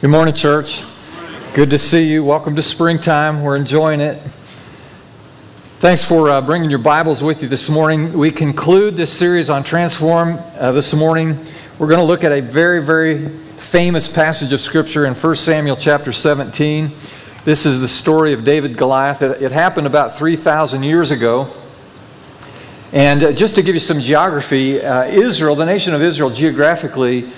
Good morning, church. Good to see you. Welcome to springtime. We're enjoying it. Thanks for uh, bringing your Bibles with you this morning. We conclude this series on Transform uh, this morning. We're going to look at a very, very famous passage of Scripture in 1 Samuel chapter 17. This is the story of David Goliath. It, it happened about 3,000 years ago. And uh, just to give you some geography, uh, Israel, the nation of Israel, geographically,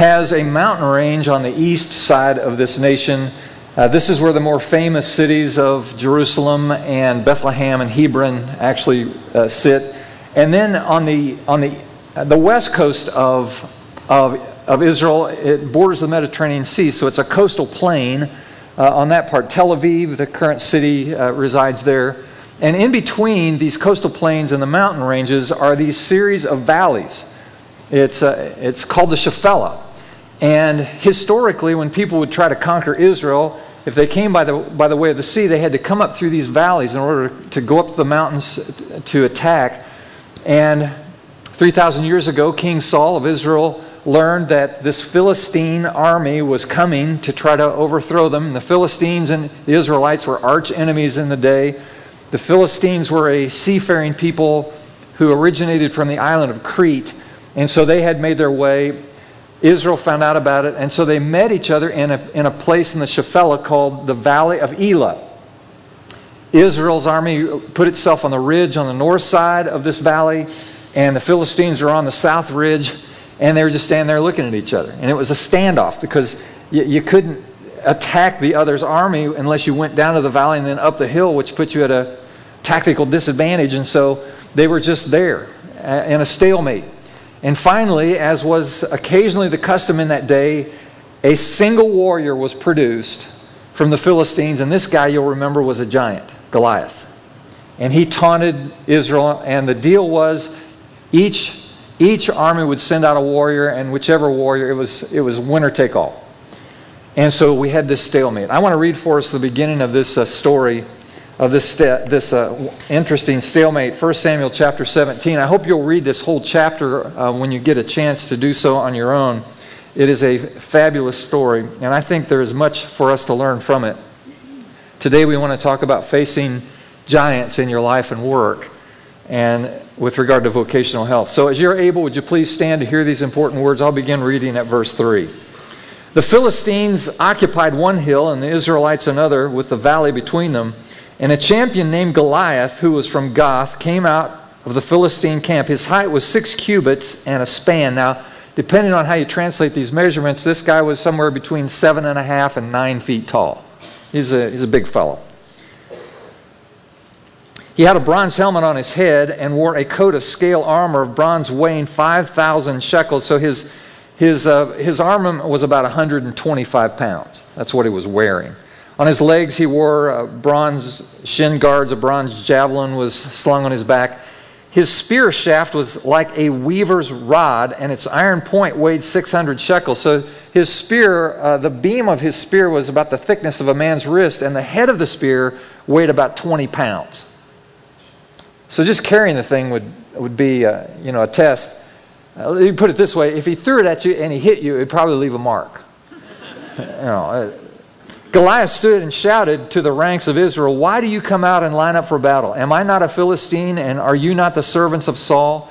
has a mountain range on the east side of this nation. Uh, this is where the more famous cities of Jerusalem and Bethlehem and Hebron actually uh, sit. And then on the, on the, uh, the west coast of, of, of Israel, it borders the Mediterranean Sea, so it's a coastal plain uh, on that part. Tel Aviv, the current city, uh, resides there. And in between these coastal plains and the mountain ranges are these series of valleys. It's, uh, it's called the Shephelah. And historically, when people would try to conquer Israel, if they came by the, by the way of the sea, they had to come up through these valleys in order to go up the mountains to attack. And 3,000 years ago, King Saul of Israel learned that this Philistine army was coming to try to overthrow them. The Philistines and the Israelites were arch enemies in the day. The Philistines were a seafaring people who originated from the island of Crete. And so they had made their way. Israel found out about it, and so they met each other in a, in a place in the Shephelah called the Valley of Elah. Israel's army put itself on the ridge on the north side of this valley, and the Philistines were on the south ridge, and they were just standing there looking at each other. And it was a standoff because you, you couldn't attack the other's army unless you went down to the valley and then up the hill, which put you at a tactical disadvantage. And so they were just there in a stalemate. And finally, as was occasionally the custom in that day, a single warrior was produced from the Philistines. And this guy, you'll remember, was a giant, Goliath. And he taunted Israel. And the deal was each, each army would send out a warrior, and whichever warrior, it was, it was winner take all. And so we had this stalemate. I want to read for us the beginning of this uh, story of this, this uh, interesting stalemate, 1 Samuel chapter 17. I hope you'll read this whole chapter uh, when you get a chance to do so on your own. It is a fabulous story, and I think there is much for us to learn from it. Today, we want to talk about facing giants in your life and work, and with regard to vocational health. So, as you're able, would you please stand to hear these important words? I'll begin reading at verse 3. The Philistines occupied one hill, and the Israelites another, with the valley between them. And a champion named Goliath, who was from Gath, came out of the Philistine camp. His height was six cubits and a span. Now, depending on how you translate these measurements, this guy was somewhere between seven and a half and nine feet tall. He's a, he's a big fellow. He had a bronze helmet on his head and wore a coat of scale armor of bronze weighing 5,000 shekels. So his, his, uh, his armor was about 125 pounds. That's what he was wearing. On his legs, he wore uh, bronze shin guards. A bronze javelin was slung on his back. His spear shaft was like a weaver's rod, and its iron point weighed 600 shekels. So his spear, uh, the beam of his spear was about the thickness of a man's wrist, and the head of the spear weighed about 20 pounds. So just carrying the thing would, would be, uh, you know, a test. Uh, you put it this way: if he threw it at you and he hit you, it'd probably leave a mark. you know, uh, Goliath stood and shouted to the ranks of Israel, Why do you come out and line up for battle? Am I not a Philistine, and are you not the servants of Saul?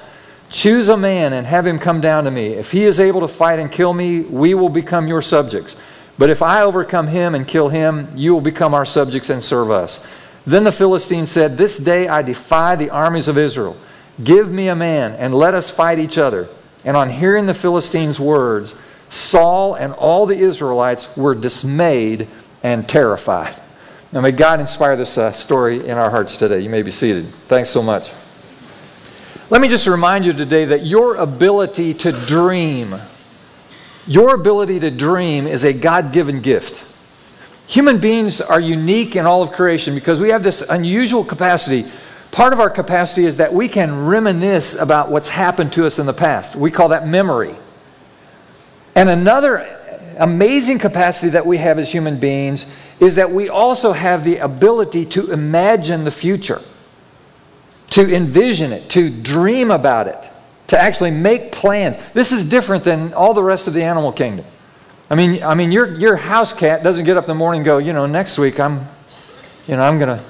Choose a man and have him come down to me. If he is able to fight and kill me, we will become your subjects. But if I overcome him and kill him, you will become our subjects and serve us. Then the Philistine said, This day I defy the armies of Israel. Give me a man, and let us fight each other. And on hearing the Philistines' words, Saul and all the Israelites were dismayed and terrified. Now, may God inspire this uh, story in our hearts today. You may be seated. Thanks so much. Let me just remind you today that your ability to dream, your ability to dream is a God given gift. Human beings are unique in all of creation because we have this unusual capacity. Part of our capacity is that we can reminisce about what's happened to us in the past. We call that memory. And another amazing capacity that we have as human beings is that we also have the ability to imagine the future, to envision it, to dream about it, to actually make plans. This is different than all the rest of the animal kingdom. I mean, I mean, your, your house cat doesn't get up in the morning and go, you know, next week I'm, you know, I'm going to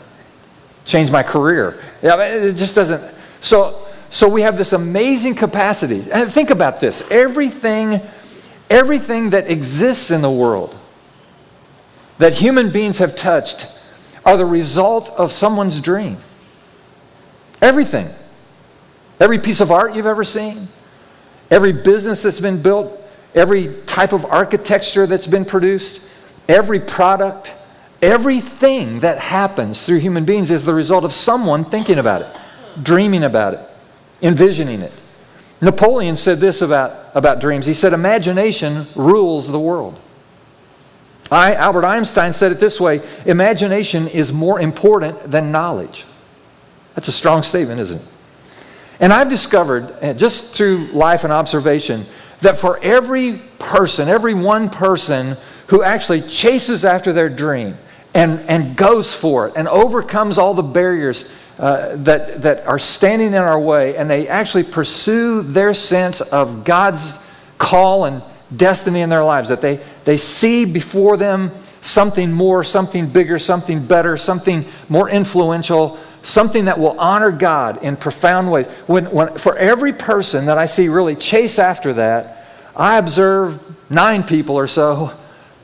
change my career. Yeah, it just doesn't. So, so we have this amazing capacity. And think about this. Everything, everything that exists in the world that human beings have touched are the result of someone's dream. Everything. Every piece of art you've ever seen, every business that's been built, every type of architecture that's been produced, every product, everything that happens through human beings is the result of someone thinking about it, dreaming about it, envisioning it. Napoleon said this about, about dreams. He said, Imagination rules the world. I, Albert Einstein said it this way Imagination is more important than knowledge. That's a strong statement, isn't it? And I've discovered, uh, just through life and observation, that for every person, every one person who actually chases after their dream and, and goes for it and overcomes all the barriers uh, that, that are standing in our way, and they actually pursue their sense of God's call and destiny in their lives, that they, they see before them something more, something bigger, something better, something more influential, something that will honor God in profound ways. When, when, for every person that I see really chase after that, I observe nine people or so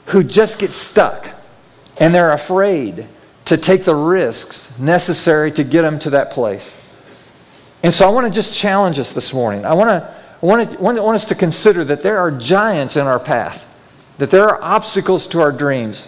who just get stuck and they're afraid to take the risks necessary to get them to that place. And so I want to just challenge us this morning. I want to I want, to, want us to consider that there are giants in our path, that there are obstacles to our dreams.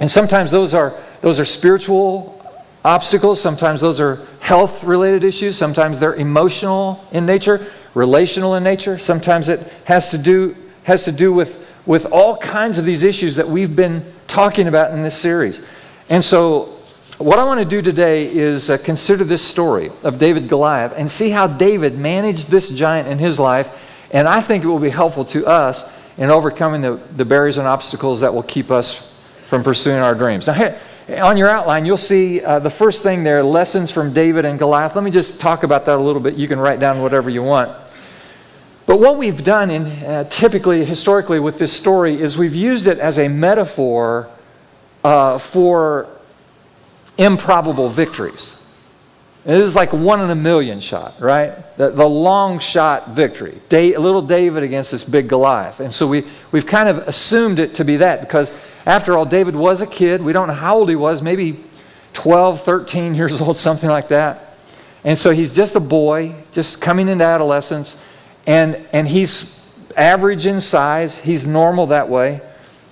And sometimes those are, those are spiritual obstacles, sometimes those are health related issues, sometimes they're emotional in nature, relational in nature, sometimes it has to do, has to do with, with all kinds of these issues that we've been talking about in this series. And so, what I want to do today is uh, consider this story of David Goliath and see how David managed this giant in his life. And I think it will be helpful to us in overcoming the, the barriers and obstacles that will keep us from pursuing our dreams. Now, on your outline, you'll see uh, the first thing there lessons from David and Goliath. Let me just talk about that a little bit. You can write down whatever you want. But what we've done, in, uh, typically, historically, with this story is we've used it as a metaphor uh, for improbable victories. It is like one in a million shot, right? The, the long shot victory. Da- little David against this big Goliath. And so we, we've kind of assumed it to be that because, after all, David was a kid. We don't know how old he was, maybe 12, 13 years old, something like that. And so he's just a boy, just coming into adolescence. And, and he's average in size, he's normal that way.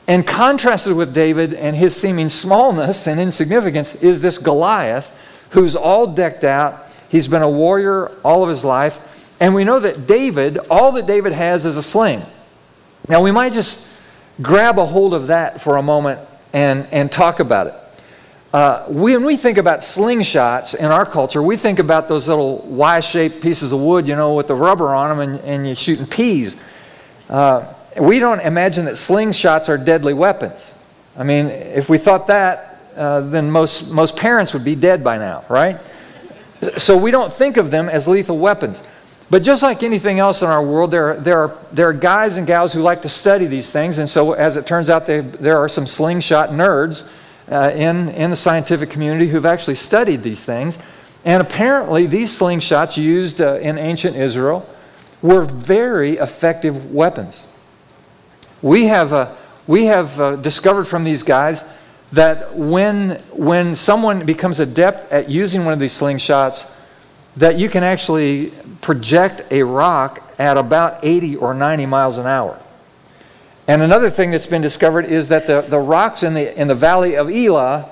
And contrasted with David and his seeming smallness and insignificance is this Goliath who's all decked out. He's been a warrior all of his life. And we know that David, all that David has is a sling. Now, we might just grab a hold of that for a moment and, and talk about it. Uh, when we think about slingshots in our culture, we think about those little Y shaped pieces of wood, you know, with the rubber on them and, and you're shooting peas. Uh, we don't imagine that slingshots are deadly weapons. I mean, if we thought that, uh, then most, most parents would be dead by now, right? So we don't think of them as lethal weapons. But just like anything else in our world, there are, there, are, there are guys and gals who like to study these things. And so, as it turns out, they, there are some slingshot nerds uh, in, in the scientific community who've actually studied these things. And apparently, these slingshots used uh, in ancient Israel were very effective weapons. We have, uh, we have uh, discovered from these guys that when, when someone becomes adept at using one of these slingshots, that you can actually project a rock at about 80 or 90 miles an hour. And another thing that's been discovered is that the, the rocks in the, in the valley of Elah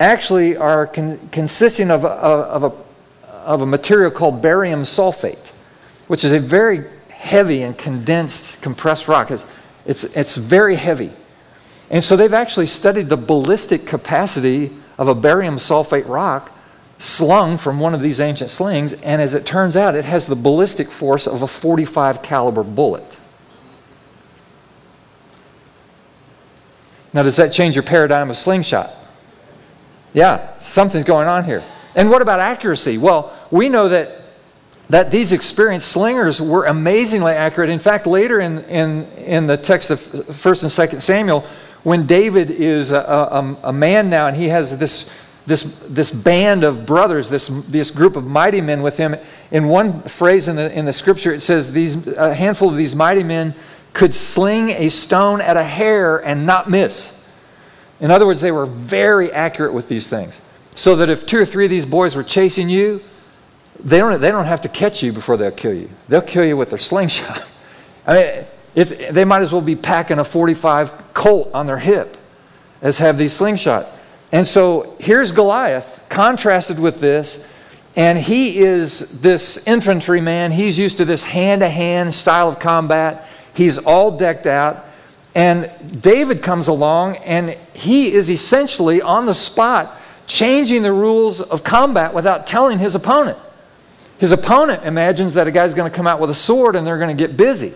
actually are con- consisting of, of, of, a, of a material called barium sulfate, which is a very heavy and condensed compressed rock. It's, it's, it's very heavy. And so they've actually studied the ballistic capacity of a barium sulfate rock slung from one of these ancient slings, and as it turns out, it has the ballistic force of a 45 caliber bullet. Now, does that change your paradigm of slingshot? Yeah, something's going on here. And what about accuracy? Well, we know that that these experienced slingers were amazingly accurate. In fact, later in, in, in the text of 1st and 2nd Samuel, when David is a, a, a, man now and he has this, this, this band of brothers, this, this group of mighty men with him, in one phrase in the, in the scripture, it says, these, A handful of these mighty men could sling a stone at a hair and not miss. In other words, they were very accurate with these things. So that if two or three of these boys were chasing you, they don't, they don't have to catch you before they'll kill you. They'll kill you with their slingshot. I mean, it's, they might as well be packing a 45 Colt on their hip as have these slingshots. And so here's Goliath contrasted with this, and he is this infantryman. He's used to this hand to hand style of combat. He's all decked out. And David comes along, and he is essentially on the spot changing the rules of combat without telling his opponent. His opponent imagines that a guy's going to come out with a sword and they're going to get busy.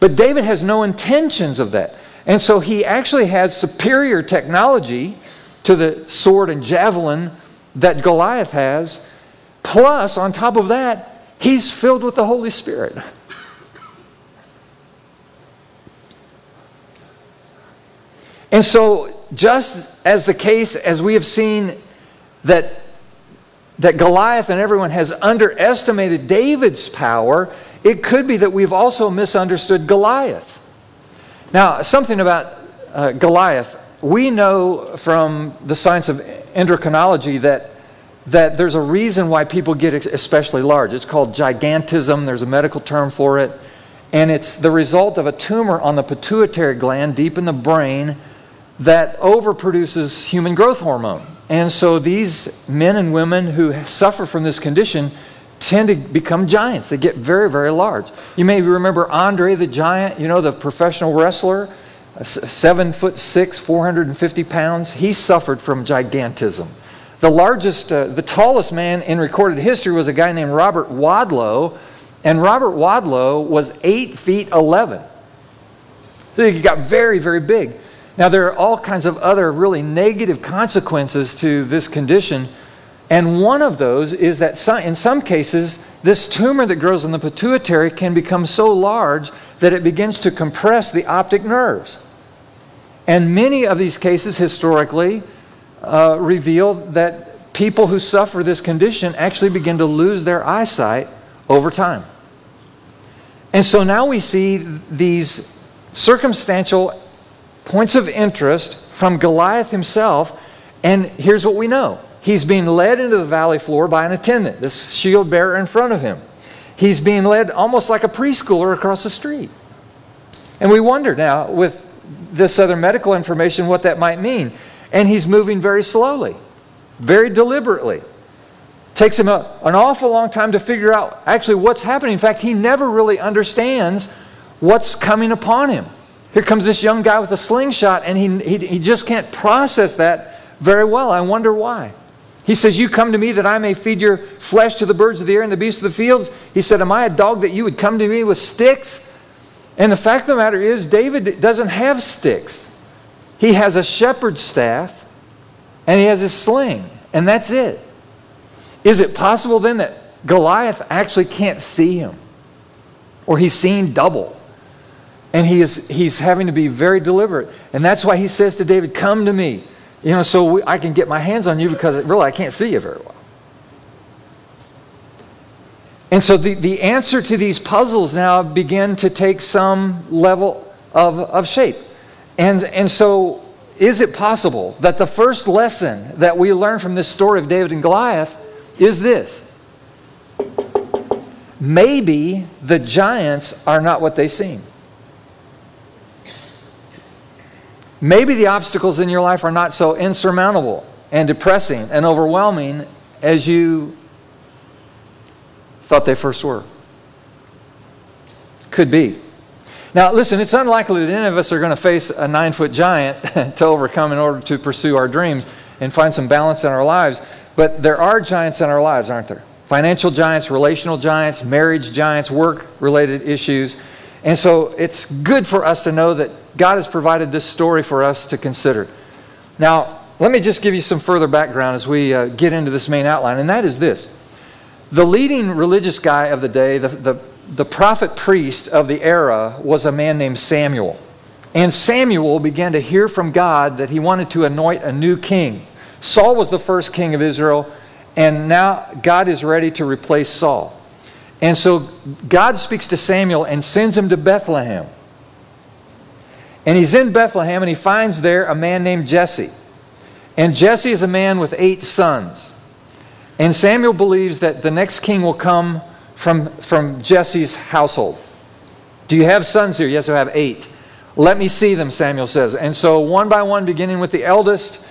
But David has no intentions of that. And so he actually has superior technology to the sword and javelin that Goliath has. Plus, on top of that, he's filled with the Holy Spirit. And so, just as the case as we have seen that that Goliath and everyone has underestimated David's power, it could be that we've also misunderstood Goliath. Now, something about uh, Goliath. We know from the science of endocrinology that, that there's a reason why people get especially large. It's called gigantism, there's a medical term for it. And it's the result of a tumor on the pituitary gland deep in the brain that overproduces human growth hormone. And so these men and women who suffer from this condition tend to become giants. They get very, very large. You may remember Andre the Giant, you know, the professional wrestler, seven foot six, 450 pounds. He suffered from gigantism. The largest, uh, the tallest man in recorded history was a guy named Robert Wadlow, and Robert Wadlow was eight feet 11. So he got very, very big. Now, there are all kinds of other really negative consequences to this condition. And one of those is that some, in some cases, this tumor that grows in the pituitary can become so large that it begins to compress the optic nerves. And many of these cases historically uh, reveal that people who suffer this condition actually begin to lose their eyesight over time. And so now we see these circumstantial points of interest from Goliath himself. And here's what we know he's being led into the valley floor by an attendant, this shield bearer in front of him. He's being led almost like a preschooler across the street. And we wonder now, with this other medical information, what that might mean. And he's moving very slowly, very deliberately. Takes him a, an awful long time to figure out actually what's happening. In fact, he never really understands what's coming upon him. Here comes this young guy with a slingshot, and he, he, he just can't process that very well. I wonder why. He says, You come to me that I may feed your flesh to the birds of the air and the beasts of the fields. He said, Am I a dog that you would come to me with sticks? And the fact of the matter is, David doesn't have sticks. He has a shepherd's staff and he has his sling, and that's it. Is it possible then that Goliath actually can't see him? Or he's seeing double? And he is, he's having to be very deliberate. And that's why he says to David, Come to me, you know, so we, I can get my hands on you because really I can't see you very well. And so the, the answer to these puzzles now begin to take some level of, of shape. And, and so, is it possible that the first lesson that we learn from this story of David and Goliath is this? Maybe the giants are not what they seem. Maybe the obstacles in your life are not so insurmountable and depressing and overwhelming as you thought they first were. Could be. Now, listen, it's unlikely that any of us are going to face a nine foot giant to overcome in order to pursue our dreams and find some balance in our lives. But there are giants in our lives, aren't there? Financial giants, relational giants, marriage giants, work related issues. And so it's good for us to know that God has provided this story for us to consider. Now, let me just give you some further background as we uh, get into this main outline, and that is this. The leading religious guy of the day, the, the, the prophet priest of the era, was a man named Samuel. And Samuel began to hear from God that he wanted to anoint a new king. Saul was the first king of Israel, and now God is ready to replace Saul. And so God speaks to Samuel and sends him to Bethlehem. And he's in Bethlehem and he finds there a man named Jesse. And Jesse is a man with eight sons. And Samuel believes that the next king will come from, from Jesse's household. Do you have sons here? Yes, I have eight. Let me see them, Samuel says. And so, one by one, beginning with the eldest,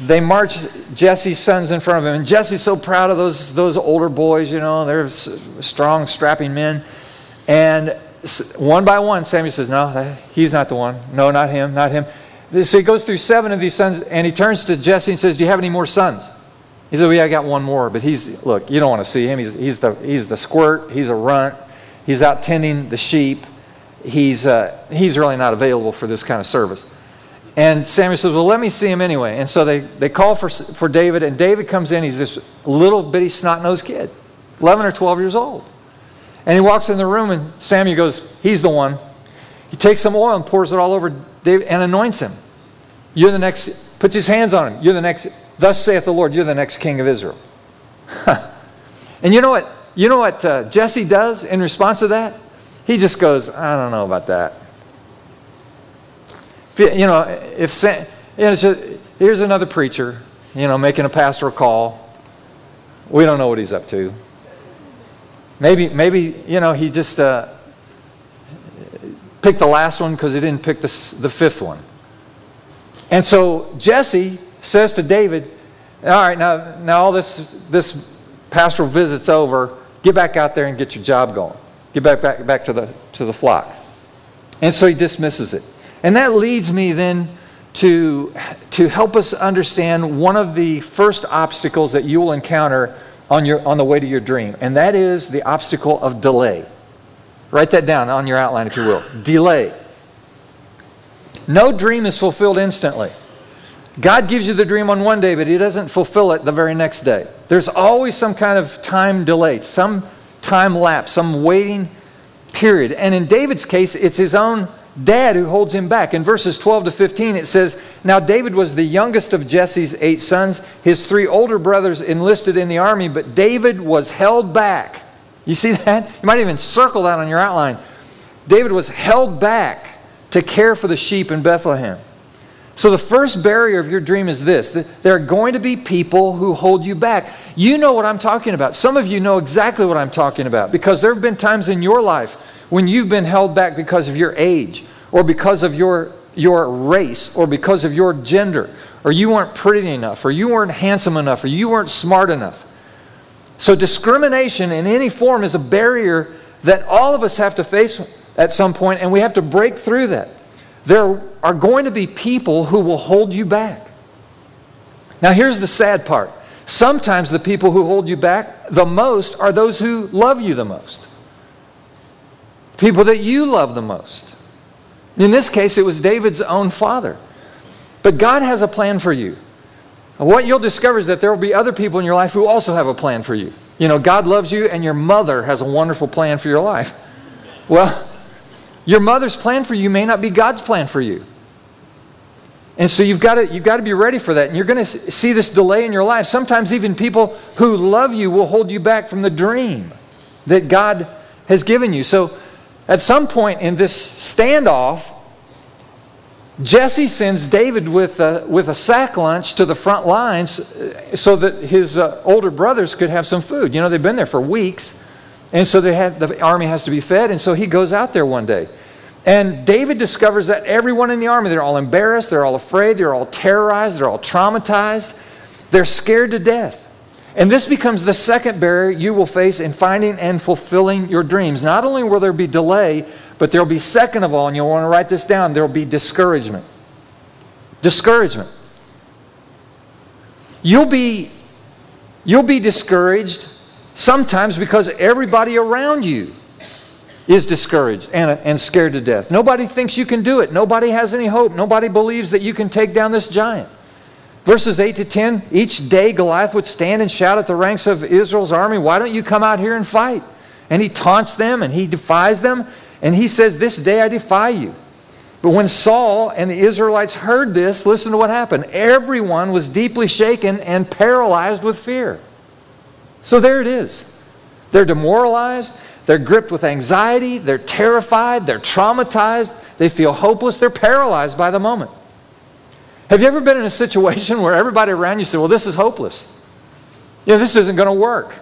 they march Jesse's sons in front of him. And Jesse's so proud of those, those older boys, you know, they're strong, strapping men. And one by one, Samuel says, No, he's not the one. No, not him, not him. So he goes through seven of these sons, and he turns to Jesse and says, Do you have any more sons? He said, Well, yeah, I got one more, but he's, look, you don't want to see him. He's, he's, the, he's the squirt, he's a runt, he's out tending the sheep. He's, uh, he's really not available for this kind of service. And Samuel says, Well, let me see him anyway. And so they, they call for, for David, and David comes in. He's this little bitty snot nosed kid, 11 or 12 years old. And he walks in the room, and Samuel goes, He's the one. He takes some oil and pours it all over David and anoints him. You're the next, puts his hands on him. You're the next, thus saith the Lord, you're the next king of Israel. and you know what? You know what uh, Jesse does in response to that? He just goes, I don't know about that you know, if you know, just, here's another preacher, you know, making a pastoral call. We don't know what he's up to. Maybe, maybe you know, he just uh, picked the last one because he didn't pick the, the fifth one. And so Jesse says to David, "All right, now, now all this this pastoral visit's over. Get back out there and get your job going. Get back back back to the to the flock." And so he dismisses it. And that leads me then to, to help us understand one of the first obstacles that you will encounter on, your, on the way to your dream, and that is the obstacle of delay. Write that down on your outline, if you will. Delay. No dream is fulfilled instantly. God gives you the dream on one day, but He doesn't fulfill it the very next day. There's always some kind of time delay, some time lapse, some waiting period. And in David's case, it's his own dad who holds him back. In verses 12 to 15, it says, Now David was the youngest of Jesse's eight sons. His three older brothers enlisted in the army, but David was held back. You see that? You might even circle that on your outline. David was held back to care for the sheep in Bethlehem. So, the first barrier of your dream is this there are going to be people who hold you back. You know what I'm talking about. Some of you know exactly what I'm talking about because there have been times in your life when you've been held back because of your age or because of your, your race or because of your gender or you weren't pretty enough or you weren't handsome enough or you weren't smart enough. So, discrimination in any form is a barrier that all of us have to face at some point, and we have to break through that. There are going to be people who will hold you back. Now, here's the sad part. Sometimes the people who hold you back the most are those who love you the most people that you love the most. In this case, it was David's own father. But God has a plan for you. And what you'll discover is that there will be other people in your life who also have a plan for you. You know, God loves you, and your mother has a wonderful plan for your life. Well, your mother's plan for you may not be God's plan for you. And so you've got to, you've got to be ready for that. And you're going to see this delay in your life. Sometimes even people who love you will hold you back from the dream that God has given you. So at some point in this standoff, Jesse sends David with a, with a sack lunch to the front lines uh, so that his uh, older brothers could have some food. You know, they've been there for weeks, and so they the army has to be fed, and so he goes out there one day. And David discovers that everyone in the army, they're all embarrassed, they're all afraid, they're all terrorized, they're all traumatized, they're scared to death. And this becomes the second barrier you will face in finding and fulfilling your dreams. Not only will there be delay, but there will be, second of all, and you'll want to write this down, there will be discouragement. Discouragement. You'll be, you'll be discouraged sometimes because everybody around you is discouraged and, and scared to death. Nobody thinks you can do it. Nobody has any hope. Nobody believes that you can take down this giant. Verses 8 to 10 Each day Goliath would stand and shout at the ranks of Israel's army, Why don't you come out here and fight? And he taunts them and he defies them. And he says, This day I defy you. But when Saul and the Israelites heard this, listen to what happened. Everyone was deeply shaken and paralyzed with fear. So there it is. They're demoralized, they're gripped with anxiety, they're terrified, they're traumatized, they feel hopeless, they're paralyzed by the moment. Have you ever been in a situation where everybody around you said, Well, this is hopeless? You know, this isn't going to work.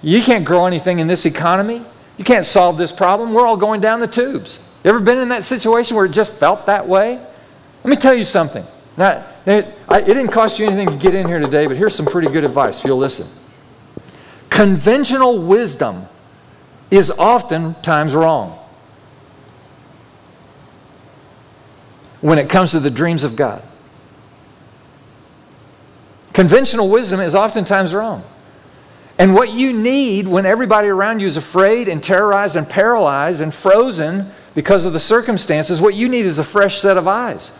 You can't grow anything in this economy. You can't solve this problem. We're all going down the tubes. You ever been in that situation where it just felt that way? Let me tell you something. Now, it, it didn't cost you anything to get in here today, but here's some pretty good advice if you'll listen. Conventional wisdom is oftentimes wrong when it comes to the dreams of God. Conventional wisdom is oftentimes wrong. And what you need when everybody around you is afraid and terrorized and paralyzed and frozen because of the circumstances, what you need is a fresh set of eyes.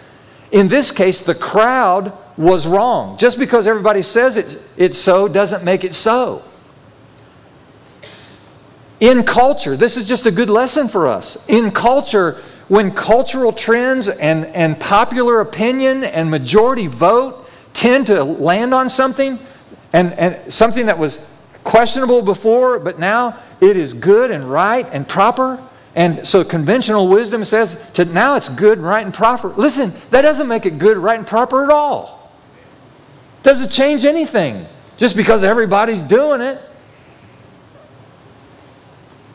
In this case, the crowd was wrong. Just because everybody says it's, it's so doesn't make it so. In culture, this is just a good lesson for us. In culture, when cultural trends and, and popular opinion and majority vote tend to land on something, and, and something that was questionable before, but now it is good and right and proper, and so conventional wisdom says to now it's good, right, and proper. Listen, that doesn't make it good, right, and proper at all. Doesn't change anything just because everybody's doing it.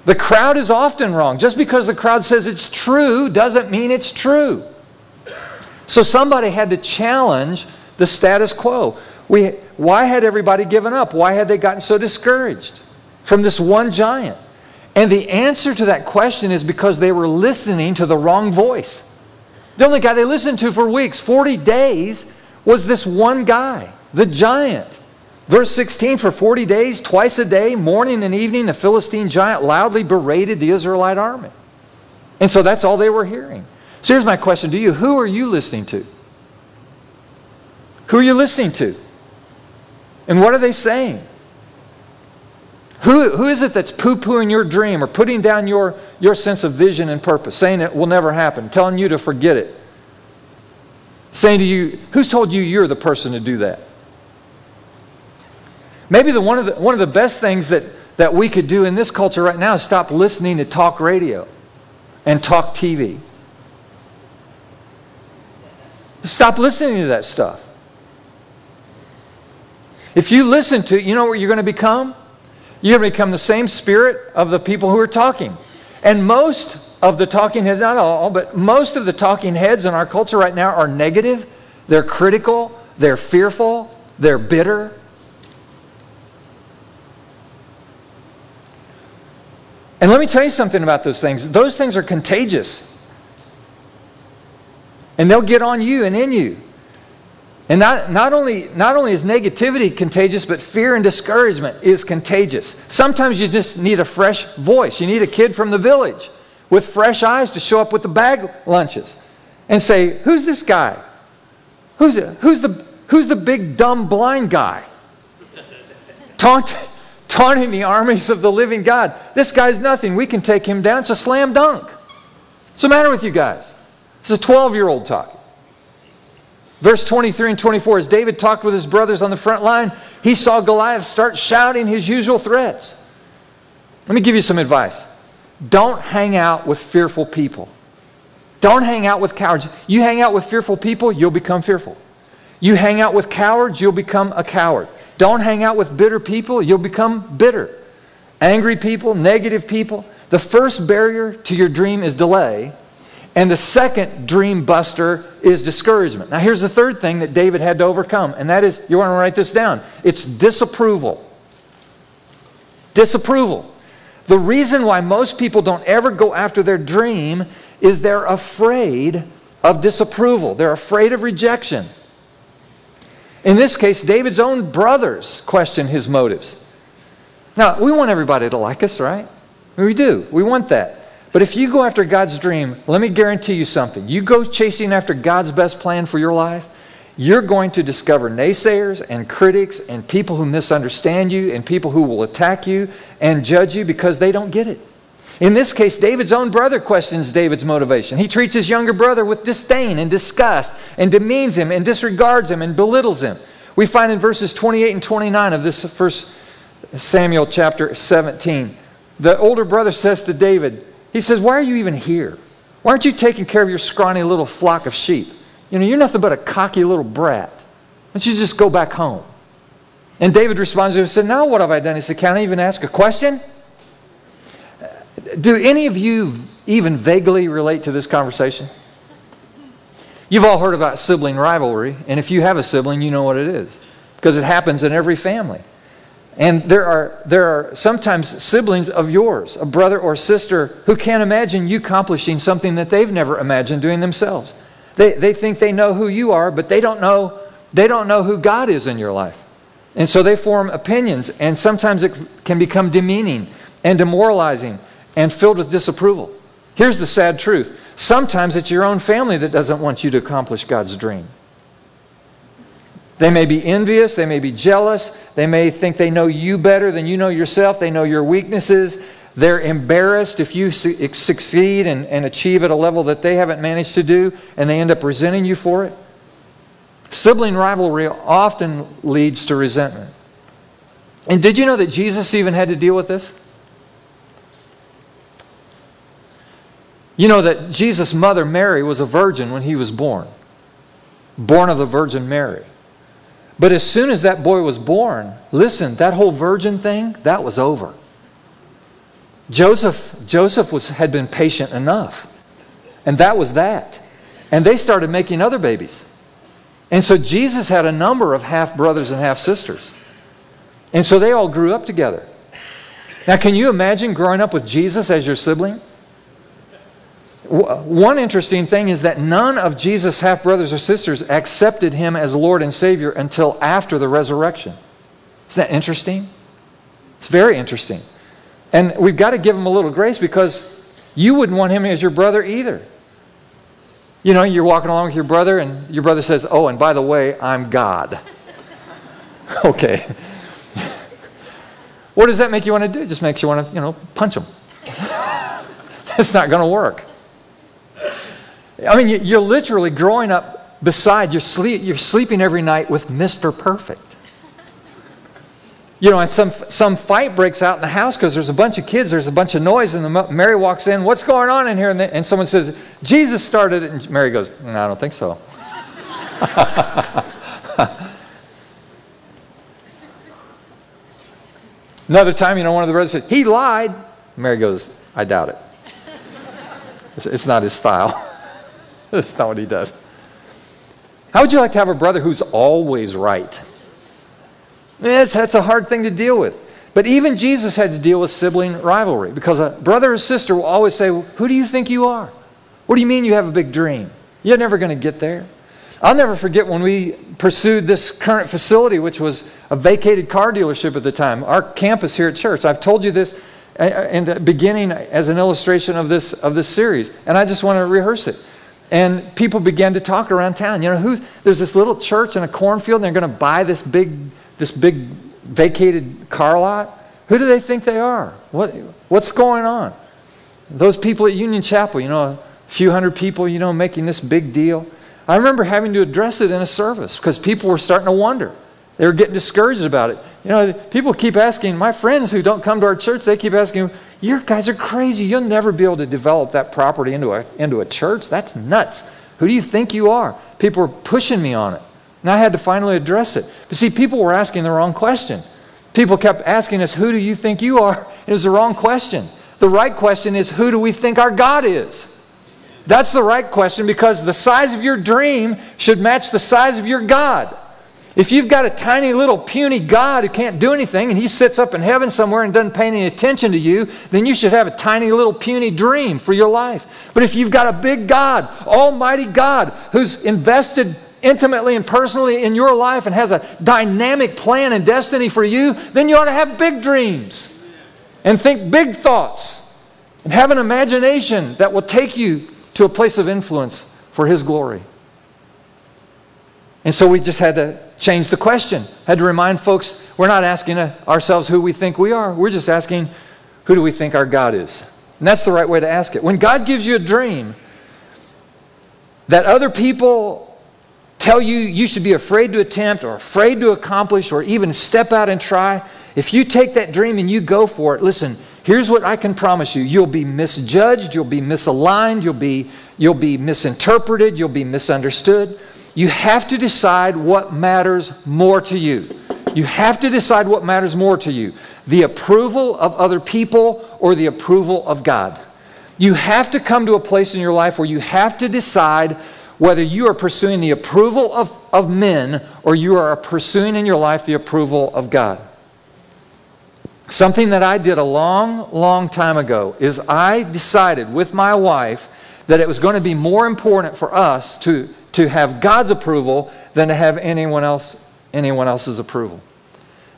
The crowd is often wrong. Just because the crowd says it's true doesn't mean it's true. So somebody had to challenge the status quo. We, why had everybody given up? Why had they gotten so discouraged from this one giant? And the answer to that question is because they were listening to the wrong voice. The only guy they listened to for weeks, 40 days, was this one guy, the giant. Verse 16 For 40 days, twice a day, morning and evening, the Philistine giant loudly berated the Israelite army. And so that's all they were hearing. So here's my question to you Who are you listening to? Who are you listening to? And what are they saying? Who, who is it that's poo pooing your dream or putting down your, your sense of vision and purpose, saying it will never happen, telling you to forget it? Saying to you, who's told you you're the person to do that? Maybe the, one, of the, one of the best things that, that we could do in this culture right now is stop listening to talk radio and talk TV. Stop listening to that stuff. If you listen to it, you know what you're going to become? You're going to become the same spirit of the people who are talking. And most of the talking heads, not all, but most of the talking heads in our culture right now are negative, they're critical, they're fearful, they're bitter. And let me tell you something about those things. Those things are contagious. And they'll get on you and in you. And not, not, only, not only is negativity contagious, but fear and discouragement is contagious. Sometimes you just need a fresh voice. You need a kid from the village with fresh eyes to show up with the bag lunches and say, Who's this guy? Who's, who's, the, who's the big, dumb, blind guy? Taunt, taunting the armies of the living God. This guy's nothing. We can take him down. It's a slam dunk. What's the matter with you guys? It's a 12 year old talking. Verse 23 and 24, as David talked with his brothers on the front line, he saw Goliath start shouting his usual threats. Let me give you some advice. Don't hang out with fearful people. Don't hang out with cowards. You hang out with fearful people, you'll become fearful. You hang out with cowards, you'll become a coward. Don't hang out with bitter people, you'll become bitter. Angry people, negative people. The first barrier to your dream is delay. And the second dream buster is discouragement. Now, here's the third thing that David had to overcome, and that is you want to write this down it's disapproval. Disapproval. The reason why most people don't ever go after their dream is they're afraid of disapproval, they're afraid of rejection. In this case, David's own brothers question his motives. Now, we want everybody to like us, right? We do. We want that. But if you go after God's dream, let me guarantee you something. You go chasing after God's best plan for your life, you're going to discover naysayers and critics and people who misunderstand you and people who will attack you and judge you because they don't get it. In this case, David's own brother questions David's motivation. He treats his younger brother with disdain and disgust and demeans him and disregards him and belittles him. We find in verses 28 and 29 of this first Samuel chapter 17, the older brother says to David, he says, Why are you even here? Why aren't you taking care of your scrawny little flock of sheep? You know, you're nothing but a cocky little brat. Why don't you just go back home? And David responds to him and said, Now what have I done? He said, Can I even ask a question? Do any of you even vaguely relate to this conversation? You've all heard about sibling rivalry, and if you have a sibling, you know what it is because it happens in every family. And there are, there are sometimes siblings of yours, a brother or sister, who can't imagine you accomplishing something that they've never imagined doing themselves. They, they think they know who you are, but they don't know, they don't know who God is in your life. And so they form opinions, and sometimes it can become demeaning and demoralizing and filled with disapproval. Here's the sad truth sometimes it's your own family that doesn't want you to accomplish God's dream. They may be envious, they may be jealous, they may think they know you better than you know yourself, they know your weaknesses. They're embarrassed if you su- succeed and, and achieve at a level that they haven't managed to do, and they end up resenting you for it. Sibling rivalry often leads to resentment. And did you know that Jesus even had to deal with this? You know that Jesus' mother, Mary, was a virgin when he was born, born of the Virgin Mary. But as soon as that boy was born, listen, that whole virgin thing, that was over. Joseph, Joseph was, had been patient enough. And that was that. And they started making other babies. And so Jesus had a number of half brothers and half sisters. And so they all grew up together. Now, can you imagine growing up with Jesus as your sibling? One interesting thing is that none of Jesus' half brothers or sisters accepted him as Lord and Savior until after the resurrection. Isn't that interesting? It's very interesting. And we've got to give him a little grace because you wouldn't want him as your brother either. You know, you're walking along with your brother, and your brother says, Oh, and by the way, I'm God. okay. what does that make you want to do? It just makes you want to, you know, punch him. It's not going to work. I mean, you're literally growing up beside, you're, sleep, you're sleeping every night with Mr. Perfect. You know, and some, some fight breaks out in the house because there's a bunch of kids, there's a bunch of noise, and the, Mary walks in, What's going on in here? And, the, and someone says, Jesus started it. And Mary goes, no, I don't think so. Another time, you know, one of the brothers said, He lied. Mary goes, I doubt it. It's not his style. That's not what he does. How would you like to have a brother who's always right? It's, that's a hard thing to deal with. But even Jesus had to deal with sibling rivalry because a brother or sister will always say, Who do you think you are? What do you mean you have a big dream? You're never going to get there. I'll never forget when we pursued this current facility, which was a vacated car dealership at the time, our campus here at church. I've told you this uh, uh, in the beginning as an illustration of this, of this series, and I just want to rehearse it. And people began to talk around town. You know, who, there's this little church in a cornfield, and they're going to buy this big, this big vacated car lot. Who do they think they are? What, what's going on? Those people at Union Chapel, you know, a few hundred people, you know, making this big deal. I remember having to address it in a service because people were starting to wonder. They were getting discouraged about it. You know, people keep asking, my friends who don't come to our church, they keep asking, you guys are crazy. You'll never be able to develop that property into a, into a church. That's nuts. Who do you think you are? People were pushing me on it. And I had to finally address it. But see, people were asking the wrong question. People kept asking us, Who do you think you are? It was the wrong question. The right question is, Who do we think our God is? That's the right question because the size of your dream should match the size of your God. If you've got a tiny little puny God who can't do anything and he sits up in heaven somewhere and doesn't pay any attention to you, then you should have a tiny little puny dream for your life. But if you've got a big God, Almighty God, who's invested intimately and personally in your life and has a dynamic plan and destiny for you, then you ought to have big dreams and think big thoughts and have an imagination that will take you to a place of influence for His glory. And so we just had to change the question. Had to remind folks we're not asking ourselves who we think we are. We're just asking who do we think our God is. And that's the right way to ask it. When God gives you a dream that other people tell you you should be afraid to attempt or afraid to accomplish or even step out and try, if you take that dream and you go for it, listen, here's what I can promise you. You'll be misjudged, you'll be misaligned, you'll be, you'll be misinterpreted, you'll be misunderstood. You have to decide what matters more to you. You have to decide what matters more to you the approval of other people or the approval of God. You have to come to a place in your life where you have to decide whether you are pursuing the approval of, of men or you are pursuing in your life the approval of God. Something that I did a long, long time ago is I decided with my wife that it was going to be more important for us to to have God's approval than to have anyone else anyone else's approval.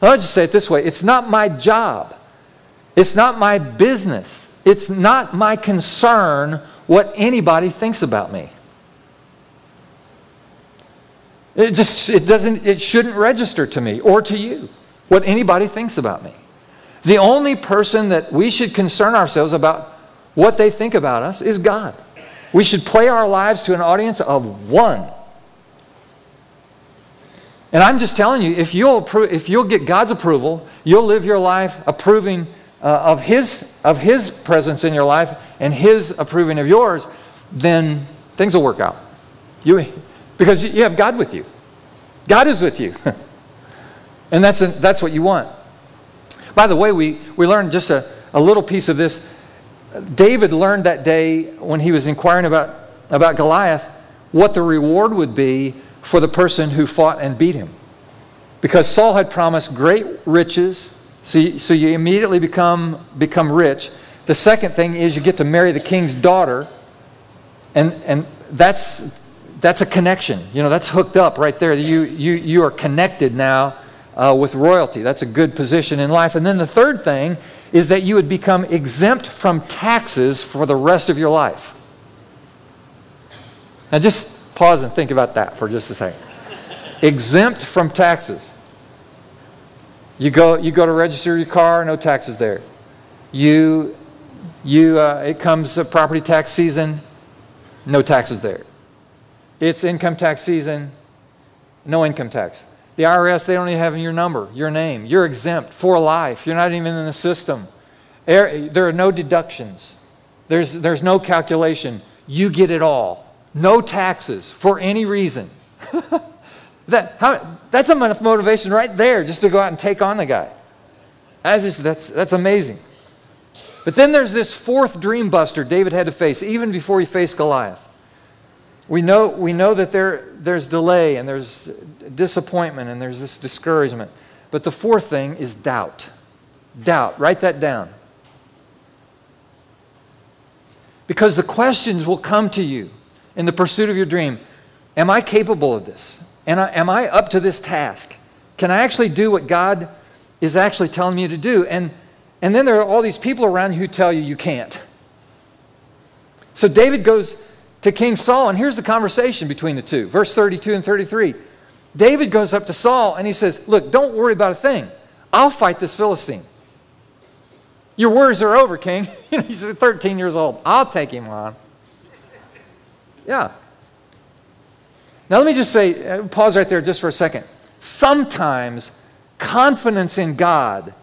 I'll just say it this way it's not my job, it's not my business, it's not my concern what anybody thinks about me. It just it doesn't it shouldn't register to me or to you what anybody thinks about me. The only person that we should concern ourselves about what they think about us is God. We should play our lives to an audience of one. And I'm just telling you, if you'll, appro- if you'll get God's approval, you'll live your life approving uh, of, his, of His presence in your life and His approving of yours, then things will work out. You, because you have God with you. God is with you. and that's, a, that's what you want. By the way, we, we learned just a, a little piece of this David learned that day when he was inquiring about, about Goliath what the reward would be for the person who fought and beat him. Because Saul had promised great riches, so you, so you immediately become, become rich. The second thing is you get to marry the king's daughter, and, and that's, that's a connection. You know, that's hooked up right there. You, you, you are connected now uh, with royalty. That's a good position in life. And then the third thing is that you would become exempt from taxes for the rest of your life. Now, just pause and think about that for just a second. exempt from taxes. You go, you go to register your car, no taxes there. You, you, uh, it comes property tax season, no taxes there. It's income tax season, no income tax. The IRS, they don't even have your number, your name. You're exempt for life. You're not even in the system. There are no deductions, there's, there's no calculation. You get it all. No taxes for any reason. that, how, that's enough motivation right there just to go out and take on the guy. That's, just, that's, that's amazing. But then there's this fourth dream buster David had to face, even before he faced Goliath. We know, we know that there, there's delay and there's disappointment and there's this discouragement. But the fourth thing is doubt. Doubt. Write that down. Because the questions will come to you in the pursuit of your dream Am I capable of this? And Am I up to this task? Can I actually do what God is actually telling me to do? And, and then there are all these people around you who tell you you can't. So David goes to King Saul, and here's the conversation between the two. Verse 32 and 33. David goes up to Saul and he says, Look, don't worry about a thing. I'll fight this Philistine. Your worries are over, King. He's 13 years old. I'll take him on. Yeah. Now, let me just say, uh, pause right there just for a second. Sometimes confidence in God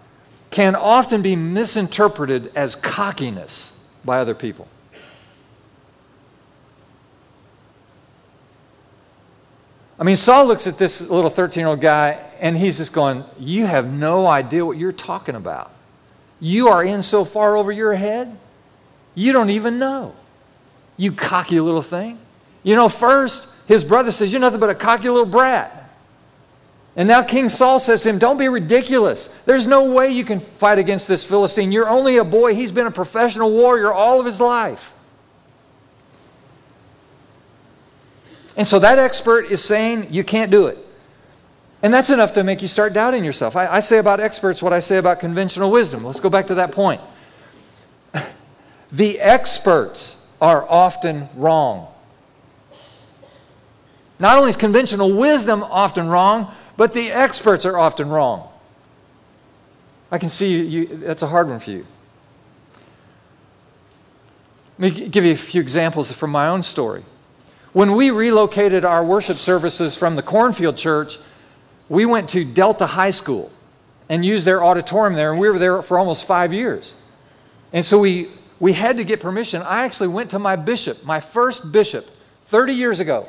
can often be misinterpreted as cockiness by other people. I mean, Saul looks at this little 13 year old guy and he's just going, You have no idea what you're talking about. You are in so far over your head, you don't even know. You cocky little thing. You know, first, his brother says, You're nothing but a cocky little brat. And now King Saul says to him, Don't be ridiculous. There's no way you can fight against this Philistine. You're only a boy. He's been a professional warrior all of his life. And so that expert is saying you can't do it. And that's enough to make you start doubting yourself. I, I, say about experts what I say about conventional wisdom. Let's go back to that point. The experts are often wrong. Not only is conventional wisdom often wrong, but the experts are often wrong. I can see you, you, that's a hard one for you. Let me give you a few examples from my own story. When we relocated our worship services from the Cornfield Church, we went to Delta High School and used their auditorium there, and we were there for almost five years. And so we, we had to get permission. I actually went to my bishop, my first bishop, 30 years ago.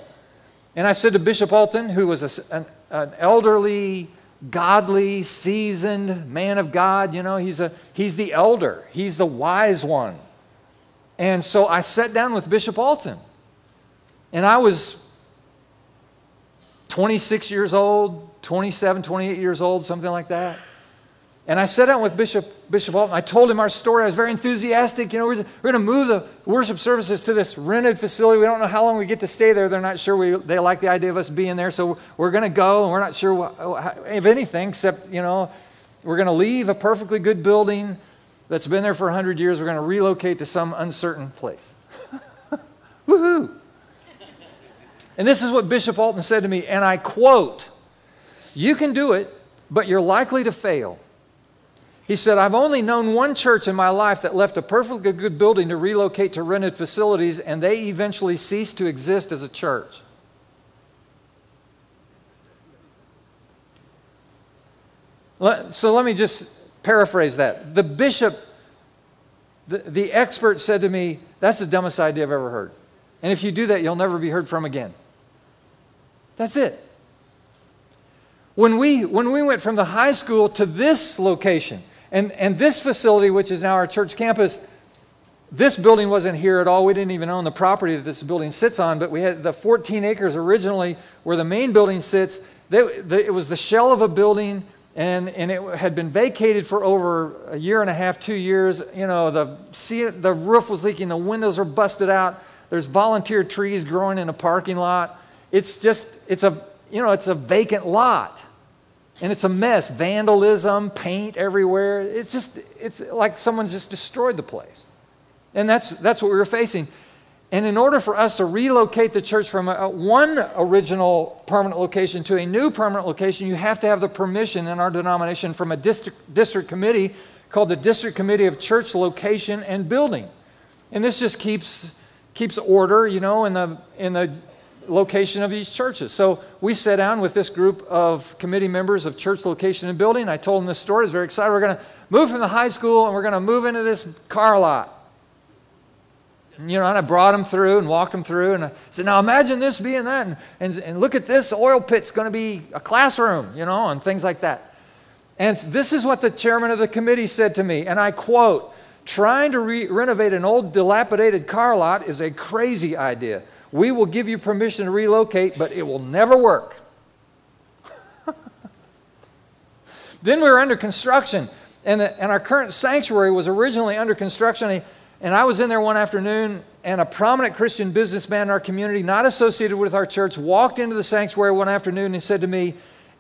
And I said to Bishop Alton, who was a, an, an elderly, godly, seasoned man of God, you know, he's, a, he's the elder, he's the wise one. And so I sat down with Bishop Alton. And I was 26 years old, 27, 28 years old, something like that. And I sat down with Bishop, Bishop Alton. I told him our story. I was very enthusiastic. You know, we're, we're going to move the worship services to this rented facility. We don't know how long we get to stay there. They're not sure we, they like the idea of us being there. So we're going to go, and we're not sure what, if anything, except, you know, we're going to leave a perfectly good building that's been there for 100 years. We're going to relocate to some uncertain place. Woohoo! And this is what Bishop Alton said to me, and I quote You can do it, but you're likely to fail. He said, I've only known one church in my life that left a perfectly good building to relocate to rented facilities, and they eventually ceased to exist as a church. So let me just paraphrase that. The bishop, the, the expert said to me, That's the dumbest idea I've ever heard. And if you do that, you'll never be heard from again. That's it. When we, when we went from the high school to this location, and, and this facility, which is now our church campus, this building wasn't here at all. We didn't even own the property that this building sits on, but we had the 14 acres originally where the main building sits. They, the, it was the shell of a building and, and it had been vacated for over a year and a half, two years. You know, the, see, the roof was leaking, the windows were busted out. There's volunteer trees growing in a parking lot. It's just, it's a, you know, it's a vacant lot. And it's a mess. Vandalism, paint everywhere. It's just, it's like someone's just destroyed the place. And that's, that's what we were facing. And in order for us to relocate the church from a, one original permanent location to a new permanent location, you have to have the permission in our denomination from a district, district committee called the District Committee of Church Location and Building. And this just keeps, keeps order, you know, in the, in the location of each churches. So we sat down with this group of committee members of church location and building. I told them this story. I was very excited. We're going to move from the high school and we're going to move into this car lot. And, you know, and I brought them through and walked them through. And I said, now imagine this being that. And, and, and look at this oil pit's going to be a classroom, you know, and things like that. And this is what the chairman of the committee said to me. And I quote, trying to re- renovate an old dilapidated car lot is a crazy idea. We will give you permission to relocate, but it will never work. then we were under construction, and, the, and our current sanctuary was originally under construction. And I was in there one afternoon, and a prominent Christian businessman in our community, not associated with our church, walked into the sanctuary one afternoon and said to me,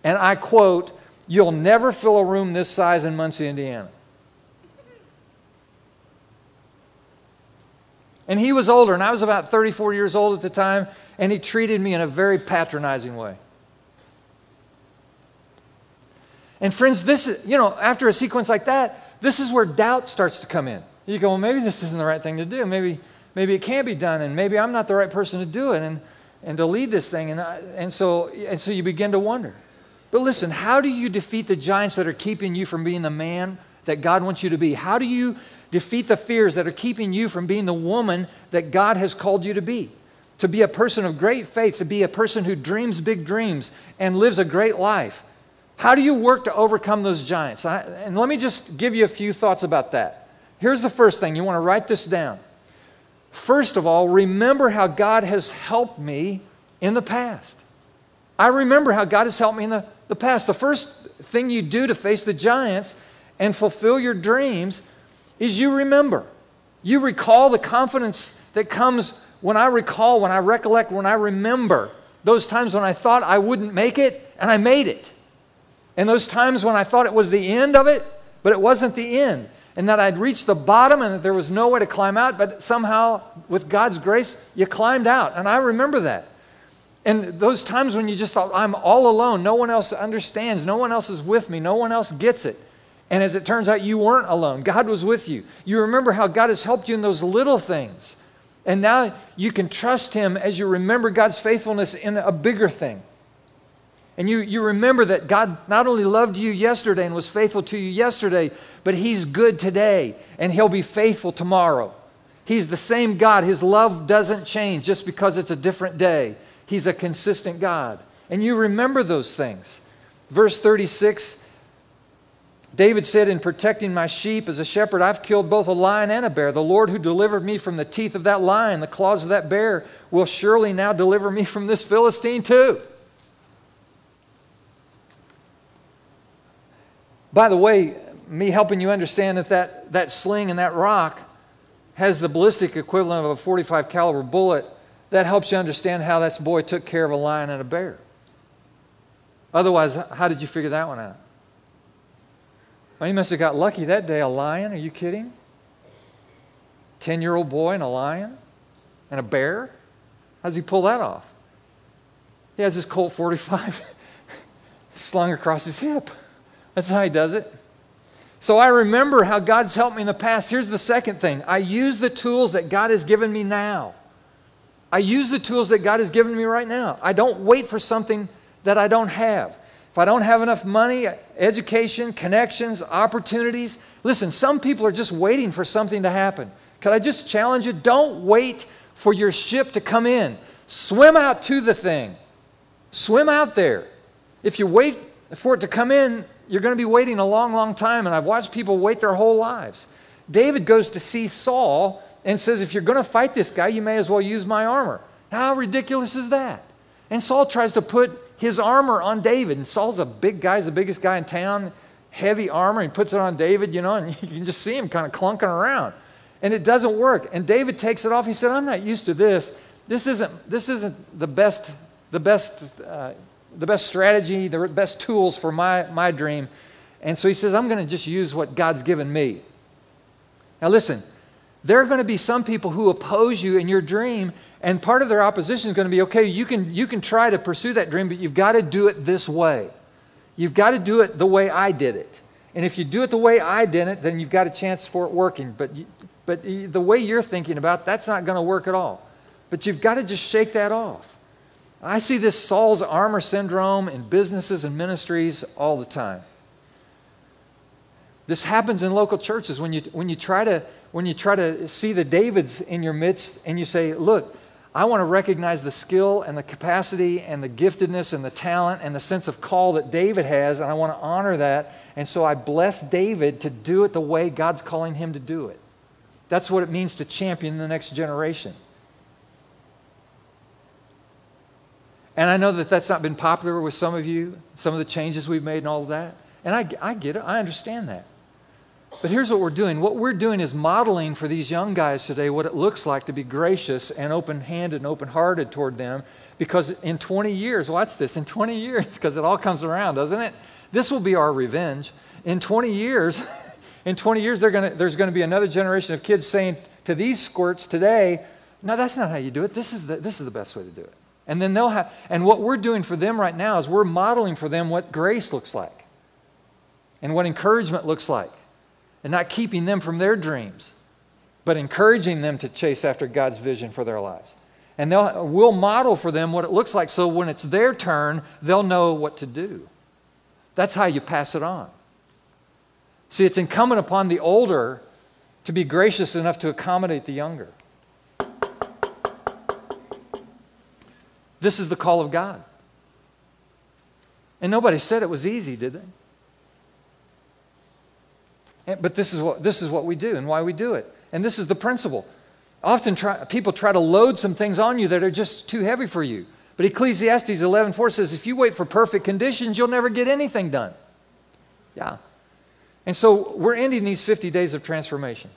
and I quote, You'll never fill a room this size in Muncie, Indiana. And he was older, and I was about 34 years old at the time, and he treated me in a very patronizing way. And friends, this is, you know, after a sequence like that, this is where doubt starts to come in. You go, well, maybe this isn't the right thing to do. Maybe, maybe it can't be done, and maybe I'm not the right person to do it and, and to lead this thing. And, I, and, so, and so you begin to wonder. But listen, how do you defeat the giants that are keeping you from being the man that God wants you to be? How do you defeat the fears that are keeping you from being the woman that God has called you to be? To be a person of great faith, to be a person who dreams big dreams and lives a great life. How do you work to overcome those giants? I, and let me just give you a few thoughts about that. Here's the first thing you want to write this down. First of all, remember how God has helped me in the past. I remember how God has helped me in the, the past. The first thing you do to face the giants and fulfill your dreams is you remember. You recall the confidence that comes when I recall, when I recollect, when I remember those times when I thought I wouldn't make it and I made it. And those times when I thought it was the end of it, but it wasn't the end and that I'd reached the bottom and that there was no way to climb out, but somehow, with God's grace, you climbed out. And I remember that. And those times when you just thought, I'm all alone, no one else understands, no one else is with me, no one else gets it. And as it turns out, you weren't alone. God was with you. You remember how God has helped you in those little things. And now you can trust Him as you remember God's faithfulness in a bigger thing. And you, you remember that God not only loved you yesterday and was faithful to you yesterday, but He's good today and He'll be faithful tomorrow. He's the same God. His love doesn't change just because it's a different day. He's a consistent God. And you remember those things. Verse 36 David said, In protecting my sheep as a shepherd, I've killed both a lion and a bear. The Lord who delivered me from the teeth of that lion, the claws of that bear, will surely now deliver me from this Philistine too. By the way, me helping you understand that that, that sling and that rock has the ballistic equivalent of a 45 caliber bullet, that helps you understand how that boy took care of a lion and a bear. Otherwise, how did you figure that one out? Well, he must have got lucky that day. A lion? Are you kidding? 10 year old boy and a lion? And a bear? How does he pull that off? He has his Colt 45 slung across his hip. That's how he does it. So I remember how God's helped me in the past. Here's the second thing I use the tools that God has given me now. I use the tools that God has given me right now. I don't wait for something that I don't have. If I don't have enough money, education, connections, opportunities, listen, some people are just waiting for something to happen. Can I just challenge you? Don't wait for your ship to come in. Swim out to the thing. Swim out there. If you wait for it to come in, you're going to be waiting a long, long time. And I've watched people wait their whole lives. David goes to see Saul and says, If you're going to fight this guy, you may as well use my armor. How ridiculous is that? And Saul tries to put his armor on David. And Saul's a big guy, he's the biggest guy in town, heavy armor. He puts it on David, you know, and you can just see him kind of clunking around. And it doesn't work. And David takes it off. He said, I'm not used to this. This isn't, this isn't the best, the best, uh, the best strategy, the best tools for my, my dream. And so he says, I'm going to just use what God's given me. Now listen, there are going to be some people who oppose you in your dream, and part of their opposition is going to be okay, you can, you can try to pursue that dream, but you've got to do it this way. You've got to do it the way I did it. And if you do it the way I did it, then you've got a chance for it working. But, you, but the way you're thinking about, that's not going to work at all. But you've got to just shake that off. I see this Saul's armor syndrome in businesses and ministries all the time. This happens in local churches when you, when you, try, to, when you try to see the Davids in your midst and you say, Look, I want to recognize the skill and the capacity and the giftedness and the talent and the sense of call that David has, and I want to honor that. And so I bless David to do it the way God's calling him to do it. That's what it means to champion the next generation. And I know that that's not been popular with some of you, some of the changes we've made and all of that. And I, I get it, I understand that. But here's what we're doing. What we're doing is modeling for these young guys today what it looks like to be gracious and open handed and open hearted toward them. Because in 20 years, watch this, in 20 years, because it all comes around, doesn't it? This will be our revenge. In 20 years, in 20 years, gonna, there's going to be another generation of kids saying to these squirts today, no, that's not how you do it. This is the, this is the best way to do it. And then they'll have, and what we're doing for them right now is we're modeling for them what grace looks like and what encouragement looks like. And not keeping them from their dreams, but encouraging them to chase after God's vision for their lives. And they'll, we'll model for them what it looks like so when it's their turn, they'll know what to do. That's how you pass it on. See, it's incumbent upon the older to be gracious enough to accommodate the younger. This is the call of God. And nobody said it was easy, did they? But this is, what, this is what we do and why we do it. And this is the principle. Often try, people try to load some things on you that are just too heavy for you. But Ecclesiastes 11:4 says if you wait for perfect conditions, you'll never get anything done. Yeah. And so we're ending these 50 days of transformation.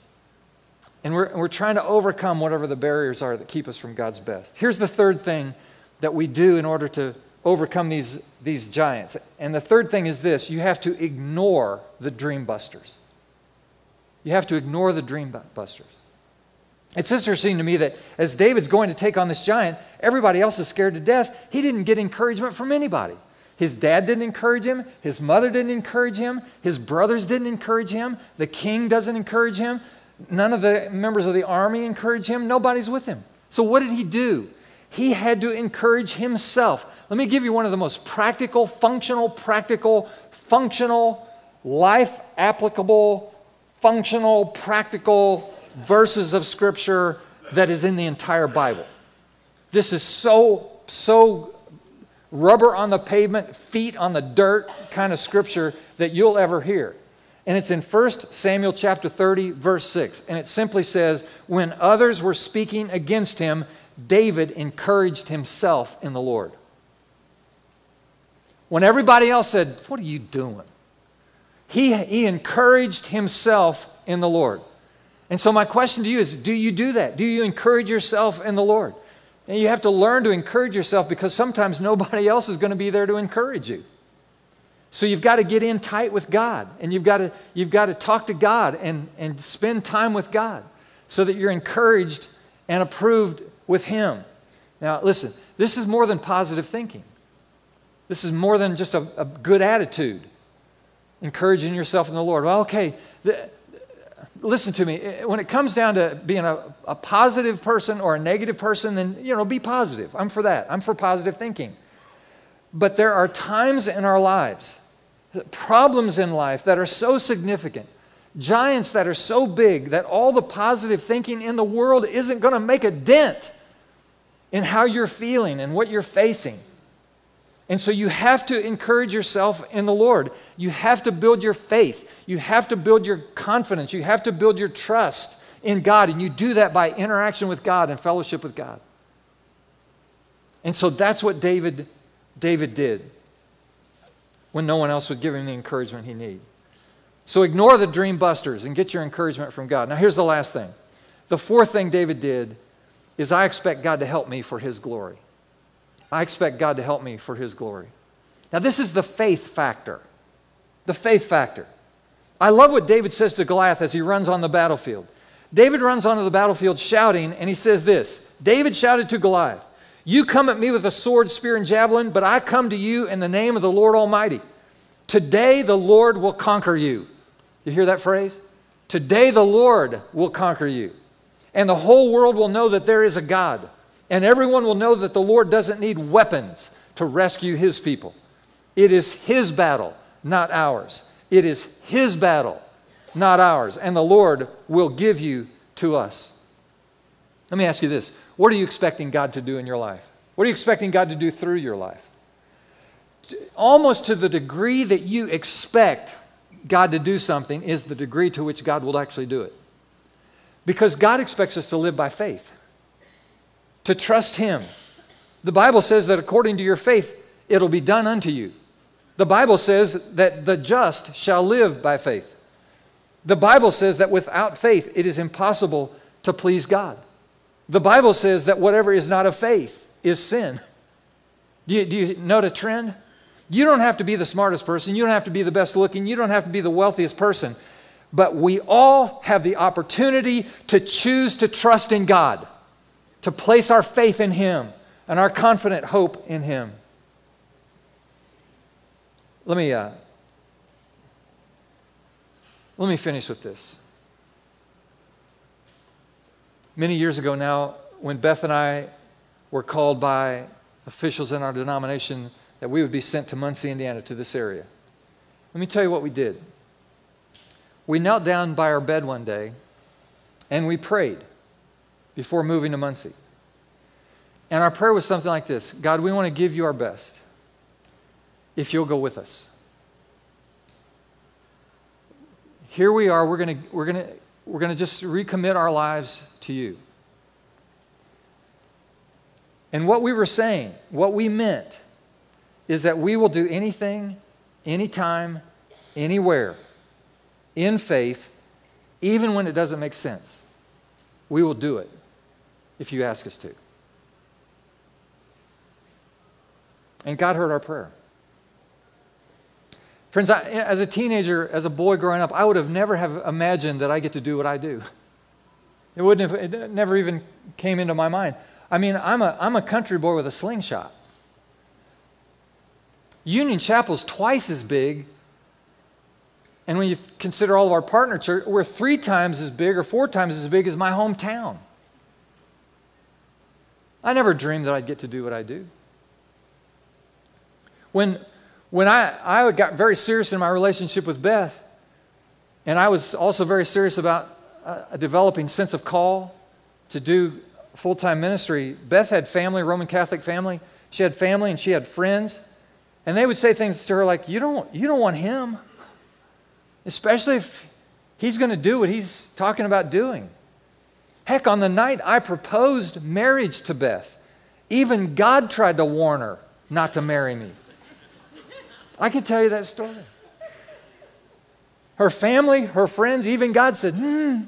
And we're, we're trying to overcome whatever the barriers are that keep us from God's best. Here's the third thing that we do in order to overcome these, these giants. And the third thing is this you have to ignore the dream busters. You have to ignore the dream busters. It's interesting to me that as David's going to take on this giant, everybody else is scared to death. He didn't get encouragement from anybody. His dad didn't encourage him. His mother didn't encourage him. His brothers didn't encourage him. The king doesn't encourage him. None of the members of the army encourage him. Nobody's with him. So, what did he do? He had to encourage himself. Let me give you one of the most practical, functional, practical, functional, life applicable, functional, practical verses of Scripture that is in the entire Bible. This is so, so rubber on the pavement, feet on the dirt kind of Scripture that you'll ever hear. And it's in 1 Samuel chapter 30, verse 6. And it simply says, When others were speaking against him, David encouraged himself in the Lord. When everybody else said, What are you doing? He, he encouraged himself in the Lord. And so, my question to you is do you do that? Do you encourage yourself in the Lord? And you have to learn to encourage yourself because sometimes nobody else is going to be there to encourage you. So you've got to get in tight with God and you've got to, you've got to talk to God and, and spend time with God so that you're encouraged and approved with Him. Now, listen, this is more than positive thinking. This is more than just a, a good attitude, encouraging yourself in the Lord. Well, okay, the, listen to me. When it comes down to being a, a positive person or a negative person, then, you know, be positive. I'm for that. I'm for positive thinking. But there are times in our lives, problems in life that are so significant, giants that are so big that all the positive thinking in the world isn't going to make a dent in how you're feeling and what you're facing. And so you have to encourage yourself in the Lord. You have to build your faith. You have to build your confidence. You have to build your trust in God. And you do that by interaction with God and fellowship with God. And so that's what David, David did when no one else would give him the encouragement he needed. So ignore the dream busters and get your encouragement from God. Now, here's the last thing. The fourth thing David did is I expect God to help me for his glory. I expect God to help me for His glory. Now, this is the faith factor. The faith factor. I love what David says to Goliath as he runs on the battlefield. David runs onto the battlefield shouting, and he says this David shouted to Goliath, You come at me with a sword, spear, and javelin, but I come to you in the name of the Lord Almighty. Today the Lord will conquer you. You hear that phrase? Today the Lord will conquer you. And the whole world will know that there is a God. And everyone will know that the Lord doesn't need weapons to rescue his people. It is his battle, not ours. It is his battle, not ours. And the Lord will give you to us. Let me ask you this What are you expecting God to do in your life? What are you expecting God to do through your life? Almost to the degree that you expect God to do something is the degree to which God will actually do it. Because God expects us to live by faith to trust Him. The Bible says that according to your faith, it'll be done unto you. The Bible says that the just shall live by faith. The Bible says that without faith, it is impossible to please God. The Bible says that whatever is not of faith is sin. Do you, do you note a trend? You don't have to be the smartest person. You don't have to be the best looking. You don't have to be the wealthiest person. But we all have the opportunity to choose to trust in God to place our faith in Him and our confident hope in Him. Let me, uh, let me finish with this. Many years ago now, when Beth and I were called by officials in our denomination that we would be sent to Muncie, Indiana, to this area, let me tell you what we did. We knelt down by our bed one day and we prayed before moving to Muncie. And our prayer was something like this God, we want to give you our best if you'll go with us. Here we are, we're going to, we're going to, we're going to just recommit our lives to you. And what we were saying, what we meant, is that we will do anything, anytime, anywhere, in faith, even when it doesn't make sense. We will do it if you ask us to. And God heard our prayer. Friends, I, as a teenager, as a boy growing up, I would have never have imagined that I get to do what I do. It wouldn't have, it never even came into my mind. I mean, I'm a, I'm a country boy with a slingshot. Union Chapel's twice as big. And when you consider all of our partner church, we're three times as big or four times as big as my hometown. I never dreamed that I'd get to do what I do. When, when I, I got very serious in my relationship with Beth, and I was also very serious about uh, a developing sense of call to do full time ministry. Beth had family, Roman Catholic family. She had family and she had friends. And they would say things to her like, You don't, you don't want him, especially if he's going to do what he's talking about doing. Heck, on the night I proposed marriage to Beth, even God tried to warn her not to marry me. I can tell you that story. Her family, her friends, even God said, hmm,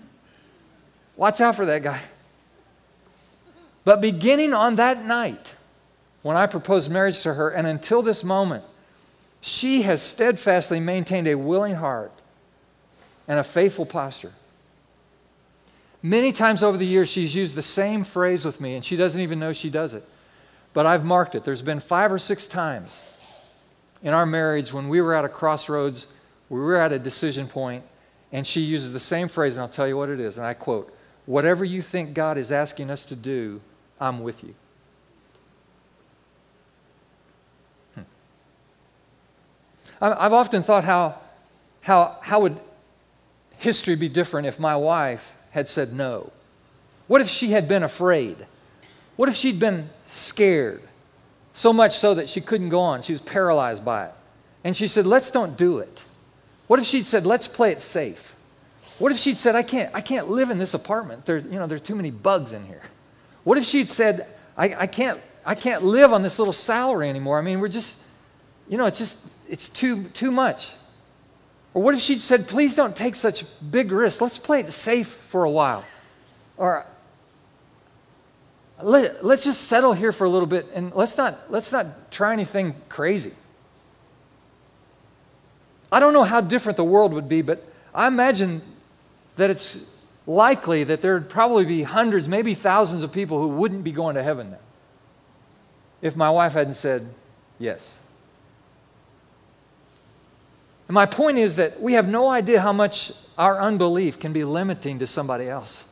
watch out for that guy. But beginning on that night, when I proposed marriage to her, and until this moment, she has steadfastly maintained a willing heart and a faithful posture. Many times over the years, she's used the same phrase with me, and she doesn't even know she does it. But I've marked it. There's been five or six times in our marriage when we were at a crossroads we were at a decision point, and she uses the same phrase, and I'll tell you what it is. And I quote, Whatever you think God is asking us to do, I'm with you. Hmm. I've often thought how, how, how would history be different if my wife had said no? What if she had been afraid? What if she'd been scared? So much so that she couldn't go on. She was paralyzed by it. And she said, Let's don't do it. What if she'd said, let's play it safe? What if she'd said, I can't, I can't live in this apartment. There, you know, there's too many bugs in here. What if she'd said, I, I, can't, I can't live on this little salary anymore? I mean, we're just, you know, it's just, it's too, too much. Or what if she'd said, please don't take such big risks. Let's play it safe for a while. Or let, let's just settle here for a little bit and let's not, let's not try anything crazy. I don't know how different the world would be, but I imagine that it's likely that there'd probably be hundreds, maybe thousands of people who wouldn't be going to heaven now if my wife hadn't said yes. And my point is that we have no idea how much our unbelief can be limiting to somebody else.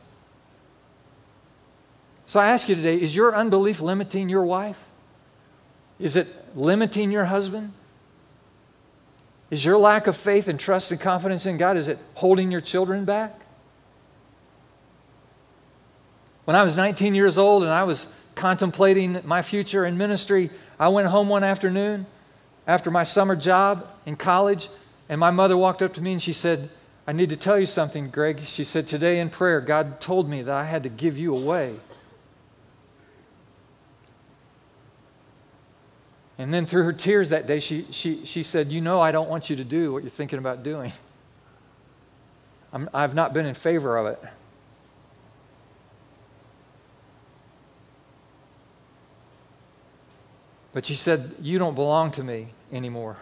So I ask you today is your unbelief limiting your wife? Is it limiting your husband? Is your lack of faith and trust and confidence in God, is it holding your children back? When I was 19 years old and I was contemplating my future in ministry, I went home one afternoon after my summer job in college, and my mother walked up to me and she said, I need to tell you something, Greg. She said, Today in prayer, God told me that I had to give you away. And then through her tears that day, she, she, she said, You know, I don't want you to do what you're thinking about doing. I'm, I've not been in favor of it. But she said, You don't belong to me anymore.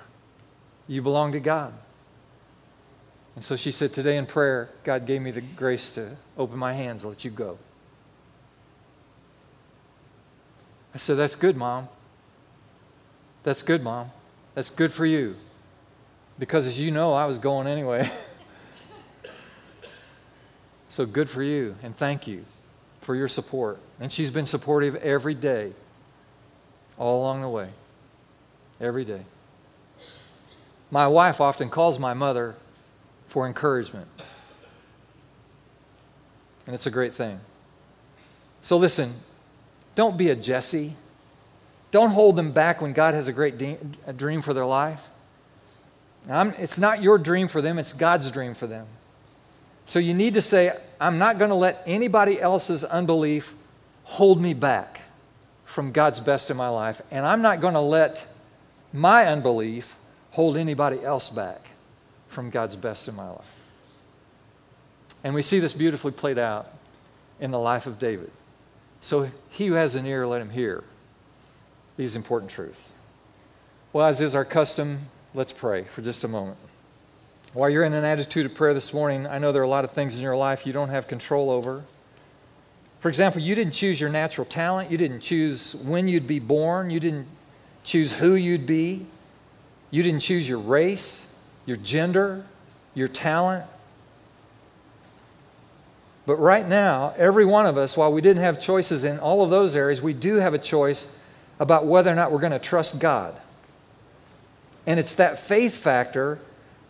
You belong to God. And so she said, Today in prayer, God gave me the grace to open my hands and let you go. I said, That's good, Mom. That's good, Mom. That's good for you. Because as you know, I was going anyway. so good for you, and thank you for your support. And she's been supportive every day, all along the way. Every day. My wife often calls my mother for encouragement. And it's a great thing. So listen, don't be a Jesse. Don't hold them back when God has a great de- a dream for their life. I'm, it's not your dream for them, it's God's dream for them. So you need to say, I'm not going to let anybody else's unbelief hold me back from God's best in my life, and I'm not going to let my unbelief hold anybody else back from God's best in my life. And we see this beautifully played out in the life of David. So he who has an ear, let him hear these important truths. Well, as is our custom, let's pray for just a moment. While you're in an attitude of prayer this morning, I know there are a lot of things in your life you don't have control over. For example, you didn't choose your natural talent, you didn't choose when you'd be born, you didn't choose who you'd be, you didn't choose your race, your gender, your talent. But right now, every one of us, while we didn't have choices in all of those areas, we do have a choice about whether or not we're going to trust God. And it's that faith factor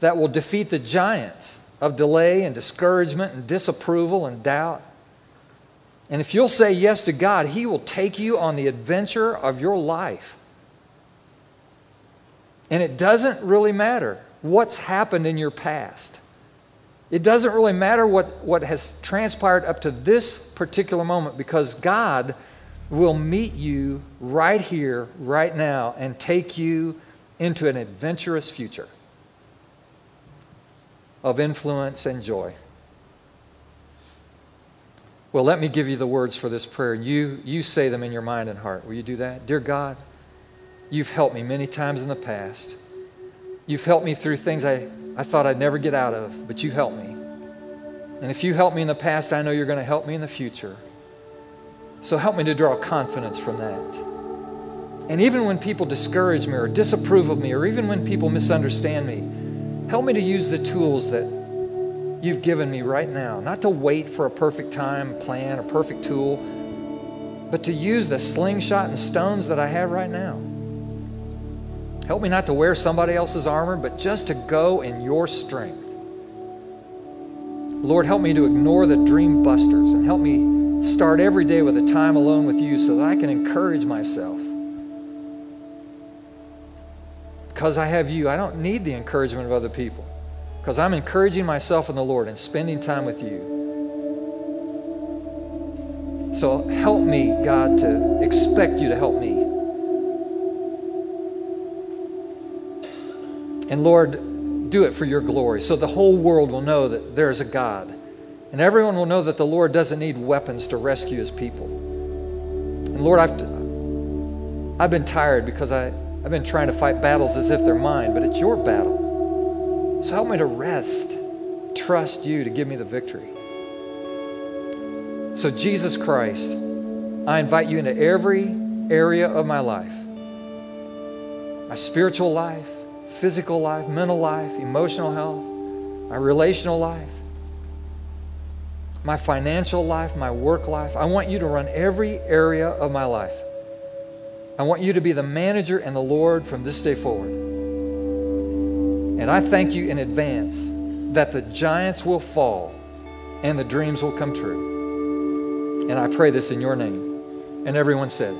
that will defeat the giants of delay and discouragement and disapproval and doubt. And if you'll say yes to God, He will take you on the adventure of your life. And it doesn't really matter what's happened in your past. It doesn't really matter what, what has transpired up to this particular moment because God will meet you right here, right now, and take you into an adventurous future of influence and joy. Well, let me give you the words for this prayer. You, you say them in your mind and heart. Will you do that? Dear God, you've helped me many times in the past. You've helped me through things I, I thought I'd never get out of, but you helped me. And if you helped me in the past, I know you're going to help me in the future. So help me to draw confidence from that. And even when people discourage me or disapprove of me, or even when people misunderstand me, help me to use the tools that you've given me right now. Not to wait for a perfect time, plan, a perfect tool, but to use the slingshot and stones that I have right now. Help me not to wear somebody else's armor, but just to go in your strength. Lord, help me to ignore the dream busters and help me start every day with a time alone with you so that I can encourage myself. Because I have you, I don't need the encouragement of other people because I'm encouraging myself in the Lord and spending time with you. So help me, God, to expect you to help me. And Lord, do it for your glory so the whole world will know that there's a God. And everyone will know that the Lord doesn't need weapons to rescue his people. And Lord, I've, I've been tired because I, I've been trying to fight battles as if they're mine, but it's your battle. So help me to rest, trust you to give me the victory. So, Jesus Christ, I invite you into every area of my life my spiritual life, physical life, mental life, emotional health, my relational life, my financial life, my work life. I want you to run every area of my life. I want you to be the manager and the Lord from this day forward. And I thank you in advance that the giants will fall and the dreams will come true. And I pray this in your name. And everyone said,